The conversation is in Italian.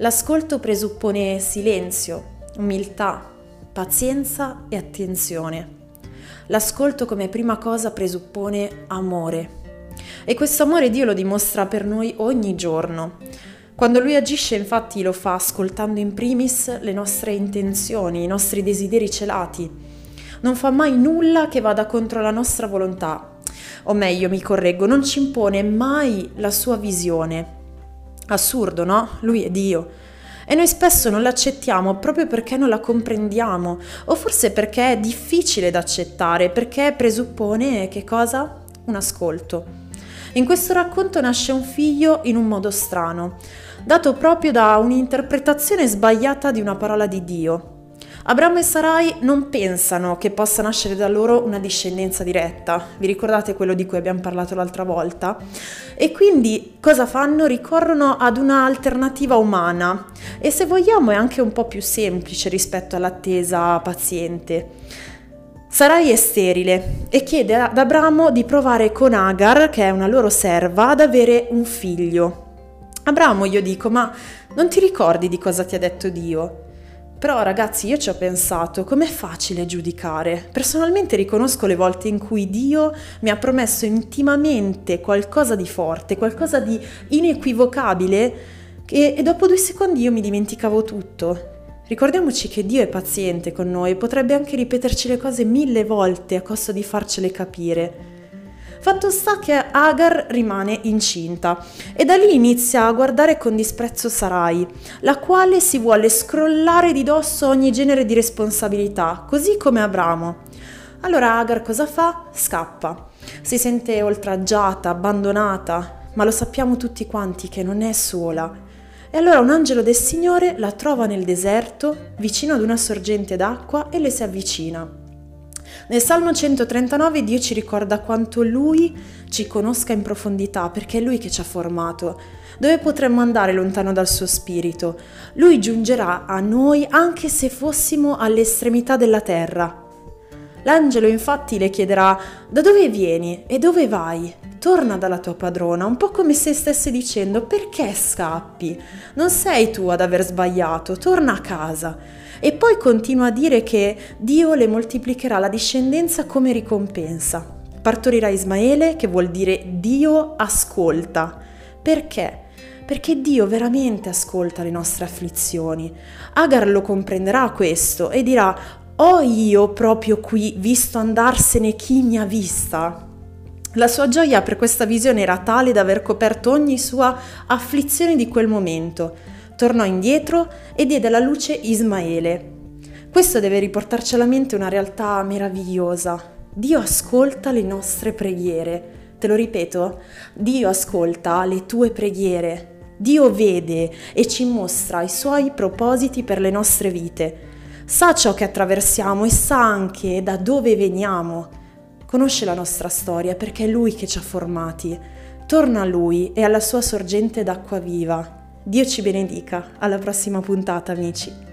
L'ascolto presuppone silenzio, umiltà, pazienza e attenzione. L'ascolto come prima cosa presuppone amore. E questo amore Dio lo dimostra per noi ogni giorno. Quando Lui agisce infatti lo fa ascoltando in primis le nostre intenzioni, i nostri desideri celati. Non fa mai nulla che vada contro la nostra volontà. O meglio, mi correggo, non ci impone mai la sua visione. Assurdo, no? Lui è Dio. E noi spesso non l'accettiamo proprio perché non la comprendiamo, o forse perché è difficile da accettare, perché presuppone che cosa? Un ascolto. In questo racconto nasce un figlio in un modo strano, dato proprio da un'interpretazione sbagliata di una parola di Dio. Abramo e Sarai non pensano che possa nascere da loro una discendenza diretta, vi ricordate quello di cui abbiamo parlato l'altra volta? E quindi cosa fanno? Ricorrono ad un'alternativa umana e se vogliamo è anche un po' più semplice rispetto all'attesa paziente. Sarai è sterile e chiede ad Abramo di provare con Agar, che è una loro serva, ad avere un figlio. Abramo, io dico, ma non ti ricordi di cosa ti ha detto Dio? Però ragazzi io ci ho pensato, com'è facile giudicare. Personalmente riconosco le volte in cui Dio mi ha promesso intimamente qualcosa di forte, qualcosa di inequivocabile e, e dopo due secondi io mi dimenticavo tutto. Ricordiamoci che Dio è paziente con noi, potrebbe anche ripeterci le cose mille volte a costo di farcele capire. Fatto sta che Agar rimane incinta e da lì inizia a guardare con disprezzo Sarai, la quale si vuole scrollare di dosso ogni genere di responsabilità, così come Abramo. Allora Agar cosa fa? Scappa. Si sente oltraggiata, abbandonata, ma lo sappiamo tutti quanti che non è sola. E allora un angelo del Signore la trova nel deserto, vicino ad una sorgente d'acqua, e le si avvicina. Nel Salmo 139 Dio ci ricorda quanto Lui ci conosca in profondità, perché è Lui che ci ha formato. Dove potremmo andare lontano dal suo spirito? Lui giungerà a noi anche se fossimo all'estremità della terra. L'angelo infatti le chiederà da dove vieni e dove vai? Torna dalla tua padrona, un po' come se stesse dicendo perché scappi? Non sei tu ad aver sbagliato, torna a casa. E poi continua a dire che Dio le moltiplicherà la discendenza come ricompensa. Partorirà Ismaele, che vuol dire Dio ascolta. Perché? Perché Dio veramente ascolta le nostre afflizioni. Agar lo comprenderà questo e dirà, ho io proprio qui visto andarsene chi mi ha vista? La sua gioia per questa visione era tale da aver coperto ogni sua afflizione di quel momento tornò indietro e diede alla luce Ismaele. Questo deve riportarci alla mente una realtà meravigliosa. Dio ascolta le nostre preghiere. Te lo ripeto, Dio ascolta le tue preghiere. Dio vede e ci mostra i suoi propositi per le nostre vite. Sa ciò che attraversiamo e sa anche da dove veniamo. Conosce la nostra storia perché è Lui che ci ha formati. Torna a Lui e alla sua sorgente d'acqua viva. Dio ci benedica, alla prossima puntata amici.